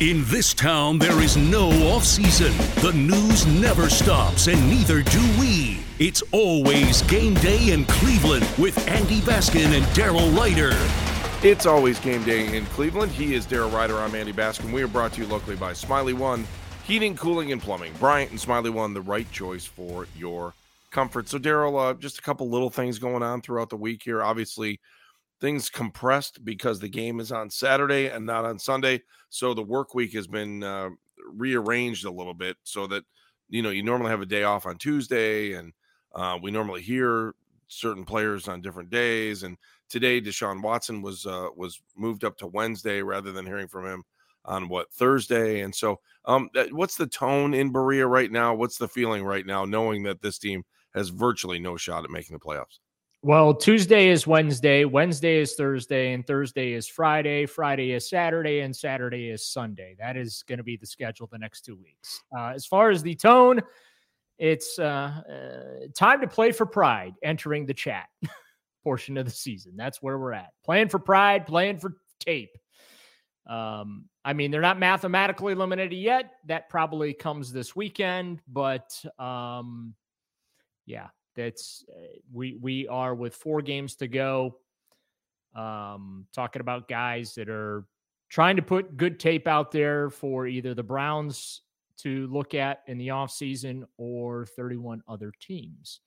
In this town, there is no off season. The news never stops, and neither do we. It's always game day in Cleveland with Andy Baskin and Daryl Ruiter. It's always game day in Cleveland. He is Daryl Ruiter. I'm Andy Baskin. We are brought to you locally by Smylie One Heating, Cooling, and Plumbing. Bryant and Smylie One, the right choice for your comfort. So, Daryl, uh, just a couple little things going on throughout the week here. Obviously, things compressed because the game is on Saturday and not on Sunday. So the work week has been uh, rearranged a little bit so that you know you normally have a day off on Tuesday, and uh, we normally hear certain players on different days. And today, Deshaun Watson was uh, was moved up to Wednesday rather than hearing from him on what Thursday. And so, um, what's the tone in Berea right now? What's the feeling right now, knowing that this team has virtually no shot at making the playoffs? Well, Tuesday is Wednesday, Wednesday is Thursday, and Thursday is Friday. Friday is Saturday, and Saturday is Sunday. That is going to be the schedule the next two weeks. Uh, as far as the tone, it's uh, uh, time to play for pride entering the chat portion of the season. That's where we're at. Playing for pride, playing for tape. Um, I mean, they're not mathematically eliminated yet. That probably comes this weekend, but um, yeah, that's uh, we we are with four games to go. Um, talking about guys that are trying to put good tape out there for either the Browns to look at in the offseason or 31 other teams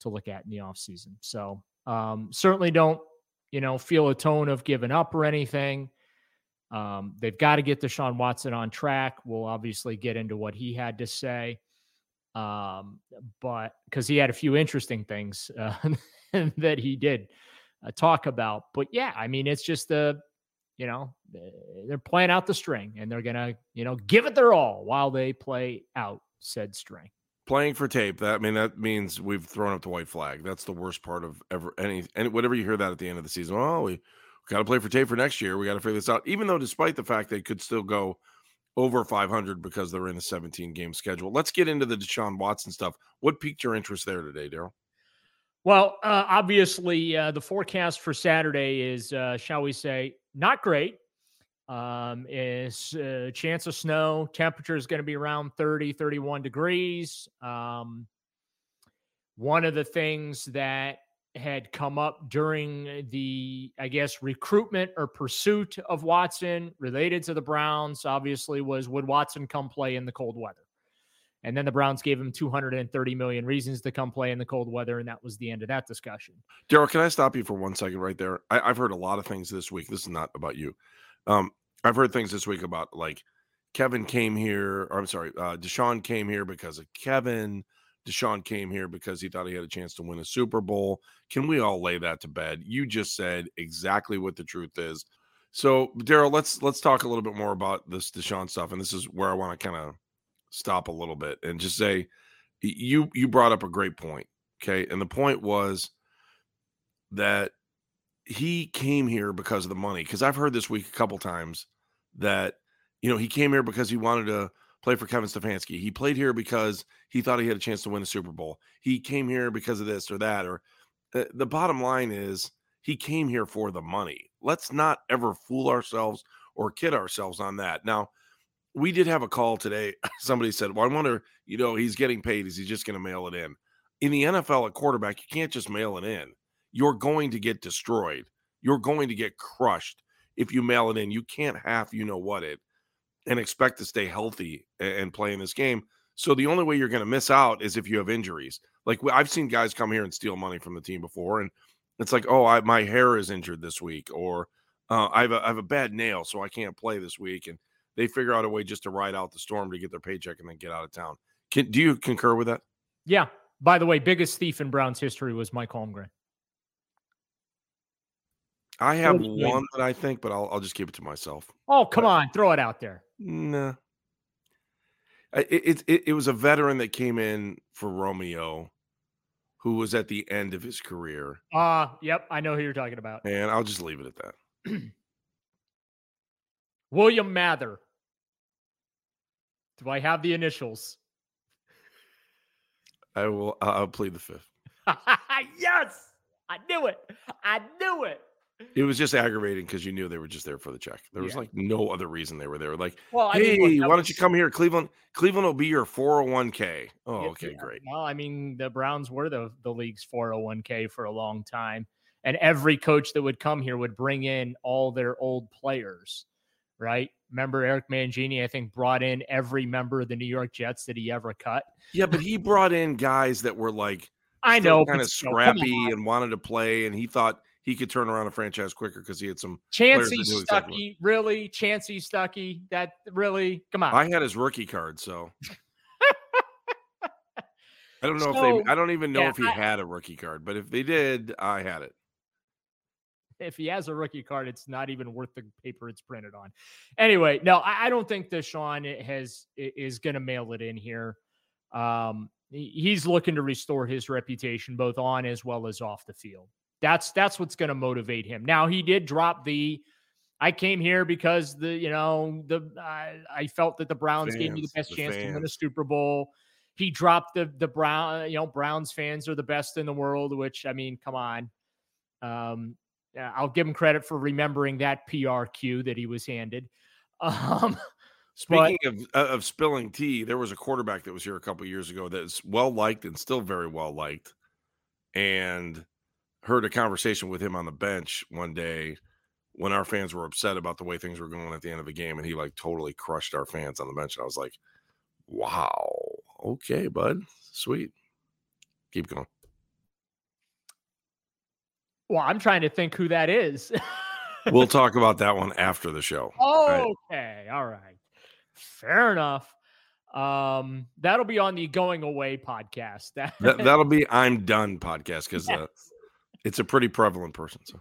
to look at in the offseason. So um, certainly don't, you know, feel a tone of giving up or anything. Um, they've got to get the Deshaun Watson on track. We'll obviously get into what he had to say um, but because he had a few interesting things uh, that he did uh, talk about. But yeah, I mean, it's just the, you know, they're playing out the string and they're gonna, you know, give it their all while they play out said string. Playing for tape. That I mean, that means we've thrown up the white flag. That's the worst part of ever any and whatever you hear that at the end of the season. Oh, we got to play for tape for next year. We got to figure this out. Even though, despite the fact they could still go over 500 because they're in a 17 game schedule. Let's get into the Deshaun Watson stuff. What piqued your interest there today, Daryl? Well, uh, obviously, uh, the forecast for Saturday is, uh, shall we say, not great. Um, is uh, chance of snow. Temperature is going to be around 30, 31 degrees. Um, one of the things that had come up during the, I guess, recruitment or pursuit of Watson related to the Browns, obviously, was would Watson come play in the cold weather? And then the Browns gave him 230 million reasons to come play in the cold weather, and that was the end of that discussion. Daryl, can I stop you for one second right there? I, have heard a lot of things this week. This is not about you. Um, I've heard things this week about like Kevin came here, or I'm sorry, uh, Deshaun came here because of Kevin. Deshaun came here because he thought he had a chance to win a Super Bowl. Can we all lay that to bed? You just said exactly what the truth is. So, Daryl, let's let's talk a little bit more about this Deshaun stuff, and this is where I want to kind of stop a little bit and just say you you brought up a great point, okay? And the point was that he came here because of the money. Because I've heard this week a couple times that you know he came here because he wanted to play for Kevin Stefanski. He played here because he thought he had a chance to win a Super Bowl. He came here because of this or that. Or uh, the bottom line is he came here for the money. Let's not ever fool ourselves or kid ourselves on that. Now, we did have a call today. Somebody said, Well, I wonder, you know, he's getting paid. Is he just going to mail it in? In the NFL, a quarterback, you can't just mail it in. you're going to get destroyed. You're going to get crushed if you mail it in. You can't half you know what it and expect to stay healthy and play in this game. So the only way you're going to miss out is if you have injuries. Like I've seen guys come here and steal money from the team before, and it's like, oh, I, my hair is injured this week, or uh, I, have a, I have a bad nail, so I can't play this week, and they figure out a way just to ride out the storm to get their paycheck and then get out of town. Can, do you concur with that? Yeah. By the way, biggest thief in Browns history was Mike Holmgren. I have one that I think, but I'll I'll just keep it to myself. Oh, come but, on, throw it out there. Nah. It, it it was a veteran that came in for Romeo, who was at the end of his career. Ah, uh, yep, I know who you're talking about. And I'll just leave it at that. William Mather. Do I have the initials? I will. I'll plead the fifth. yes, I knew it. I knew it. It was just aggravating because you knew they were just there for the check. There was yeah. like no other reason they were there. Like, well, hey, mean, why don't you come here, Cleveland? Cleveland will be your 401k. Oh, yeah, okay, great. Well, I mean, the Browns were the the league's 401k for a long time, and every coach that would come here would bring in all their old players, right? Remember Eric Mangini, I think, brought in every member of the New York Jets that he ever cut. Yeah, but he brought in guys that were like I know kind of scrappy and wanted to play, and he thought he could turn around a franchise quicker because he had some Chansi Stuckey, exactly really Chansi Stuckey. That really come on. I had his rookie card, so I don't know so, if they. I don't even know yeah, if he I, had a rookie card, but if they did, I had it. If he has a rookie card, it's not even worth the paper it's printed on. Anyway, no, I, I don't think Deshaun has is going to mail it in here. Um, he's looking to restore his reputation both on as well as off the field. That's that's what's going to motivate him. Now he did drop the. I came here because the you know the I, I felt that the Browns fans, gave me the best the chance fans. to win a Super Bowl. He dropped the the Brown you know Browns fans are the best in the world, which I mean, come on. Um, I'll give him credit for remembering that PRQ that he was handed. Um, Speaking but, of uh, of spilling tea, there was a quarterback that was here a couple years ago that's well liked and still very well liked, and heard a conversation with him on the bench one day when our fans were upset about the way things were going at the end of the game, and he like totally crushed our fans on the bench. And I was like, "Wow, okay, bud, sweet, keep going." Well, I'm trying to think who that is. we'll talk about that one after the show. Okay, all right, fair enough. Um, that'll be on the going away podcast. that, that'll be I'm done podcast because yes. It's a pretty prevalent person. So,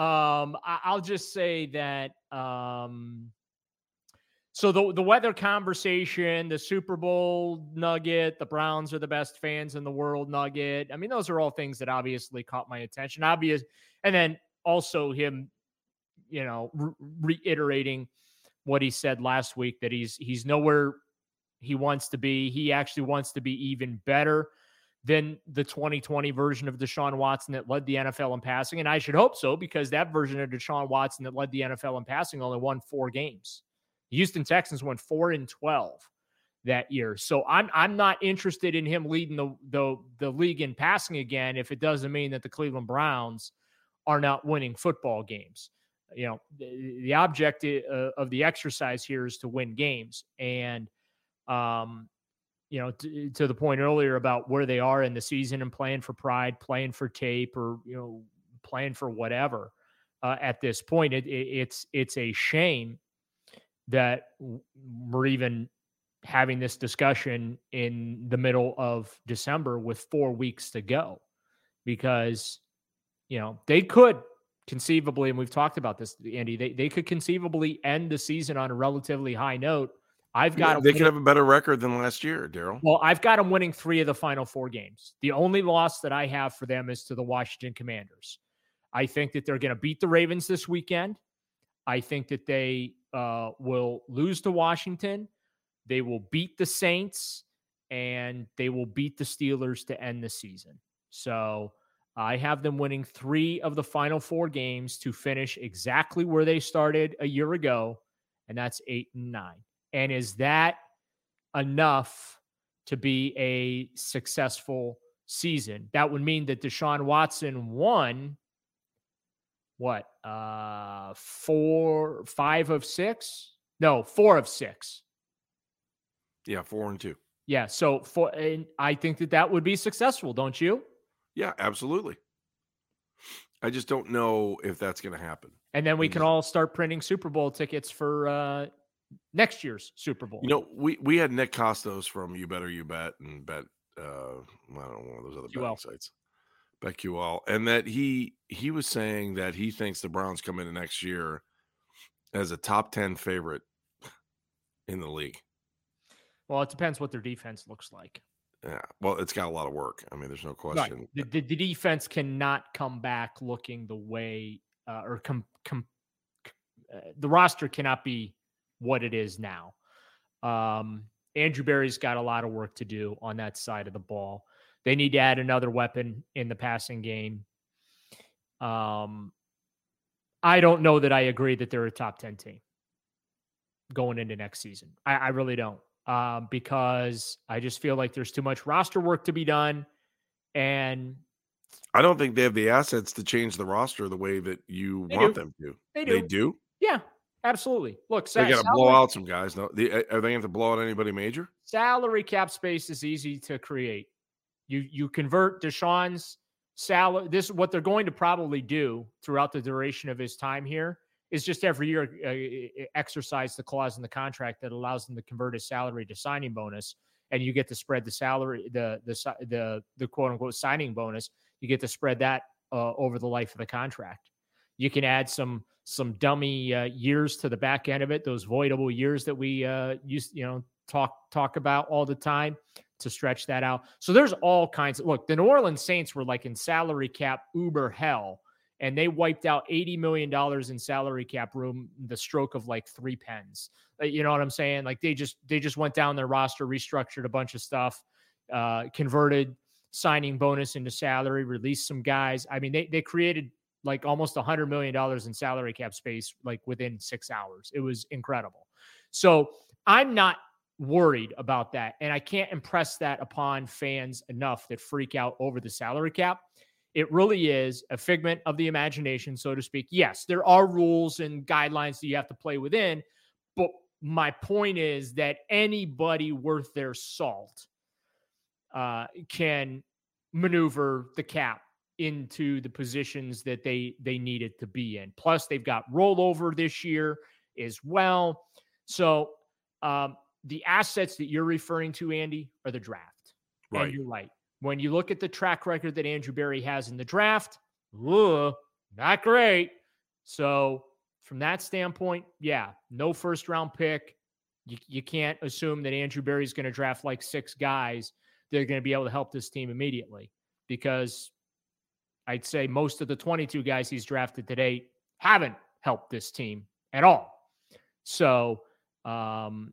um, I, will just say that, um, so the the weather conversation, the Super Bowl nugget, the Browns are the best fans in the world nugget. I mean, those are all things that obviously caught my attention. Obvious, and then also him, you know, re- reiterating what he said last week that he's he's nowhere he wants to be. He actually wants to be even better than the 2020 version of Deshaun Watson that led the NFL in passing. And I should hope so because that version of Deshaun Watson that led the NFL in passing only won four games. Houston Texans won four and 12 that year. So I'm I'm not interested in him leading the the the league in passing again if it doesn't mean that the Cleveland Browns are not winning football games. You know, the, the object uh, of the exercise here is to win games and um you know, to, to, the point earlier about where they are in the season and playing for pride, playing for tape, or you know, playing for whatever. Uh, at this point, it, it, it's it's a shame that we're even having this discussion in the middle of December with four weeks to go, because you know they could conceivably, and we've talked about this, Andy. They they could conceivably end the season on a relatively high note I've got yeah, they could have a better record than last year, Daryl. Well, I've got them winning three of the final four games. The only loss that I have for them is to the Washington Commanders. I think that they're going to beat the Ravens this weekend. I think that they uh, will lose to Washington. They will beat the Saints and they will beat the Steelers to end the season. So I have them winning three of the final four games to finish exactly where they started a year ago, and that's eight and nine. And is that enough to be a successful season. That would mean that Deshaun Watson won what uh four five of six? No four of six. Yeah four and two. Yeah so for and i think that that would be successful don't you? Yeah absolutely. I just don't know if that's going to happen. And then we can all start printing super bowl tickets for uh next year's super bowl you know we we had nick kostos from you better you bet and bet uh i don't know one of those other betting sites BetQL, and that he he was saying that he thinks the Browns come into next year as a top ten favorite in the league. Well, it depends what their defense looks like. Yeah, well, it's got a lot of work. I mean, there's no question. Right. The, the, defense cannot come back looking the way, uh, or come com, uh, the roster cannot be what it is now. Um, Andrew Berry's got a lot of work to do on that side of the ball. They need to add another weapon in the passing game. Um, I don't know that I agree that they're a top 10 team going into next season. I, I really don't. Um, because I just feel like there's too much roster work to be done. And I don't think they have the assets to change the roster the way that you want do. them to. They do. They do? Yeah, absolutely. Look, they got to blow out some guys. No, are they going to have to blow out anybody major? Salary cap space is easy to create. You you convert Deshaun's salary. This is what they're going to probably do throughout the duration of his time here is just every year uh, exercise the clause in the contract that allows them to convert his salary to signing bonus, and you get to spread the salary the the the the quote unquote signing bonus. You get to spread that uh, over the life of the contract. You can add some some dummy uh, years to the back end of it, those voidable years that we uh, used you know talk talk about all the time to stretch that out. So there's all kinds of look, the New Orleans Saints were like in salary cap uber hell, and they wiped out $80 million in salary cap room, the stroke of like three pens. Uh, you know what I'm saying? Like they just they just went down their roster, restructured a bunch of stuff, uh, converted signing bonus into salary, released some guys. I mean, they they created like almost a hundred million dollars in salary cap space like within six hours. It was incredible. So I'm not worried about that. And I can't impress that upon fans enough that freak out over the salary cap. It really is a figment of the imagination, so to speak. Yes, there are rules and guidelines that you have to play within. But my point is that anybody worth their salt uh, can maneuver the cap into the positions that they they needed to be in. Plus, they've got rollover this year as well. So um, the assets that you're referring to, Andy, are the draft. Right. And you're right. When you look at the track record that Andrew Berry has in the draft, ugh, not great. So, from that standpoint, yeah, no first round pick. You, you can't assume that Andrew Berry's going to draft like six guys that are going to be able to help this team immediately because I'd say most of the 22 guys he's drafted today haven't helped this team at all. So, um,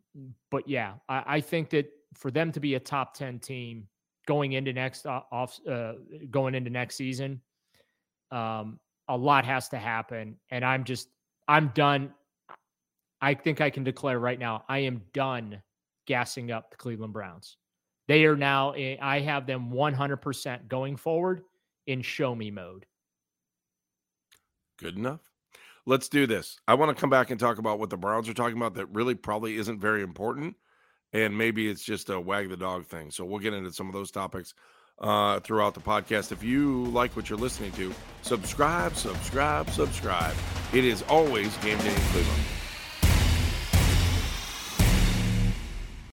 but yeah, I, I, think that for them to be a top 10 team going into next uh, off, uh, going into next season, um, a lot has to happen. And I'm just, I'm done. I think I can declare right now, I am done gassing up the Cleveland Browns. They are now, I have them 100% going forward in show me mode. Good enough let's do this. I want to come back and talk about what the Browns are talking about that really probably isn't very important. And maybe it's just a wag the dog thing. So we'll get into some of those topics uh, throughout the podcast. If you like what you're listening to, subscribe, subscribe, subscribe. It is always game day in Cleveland.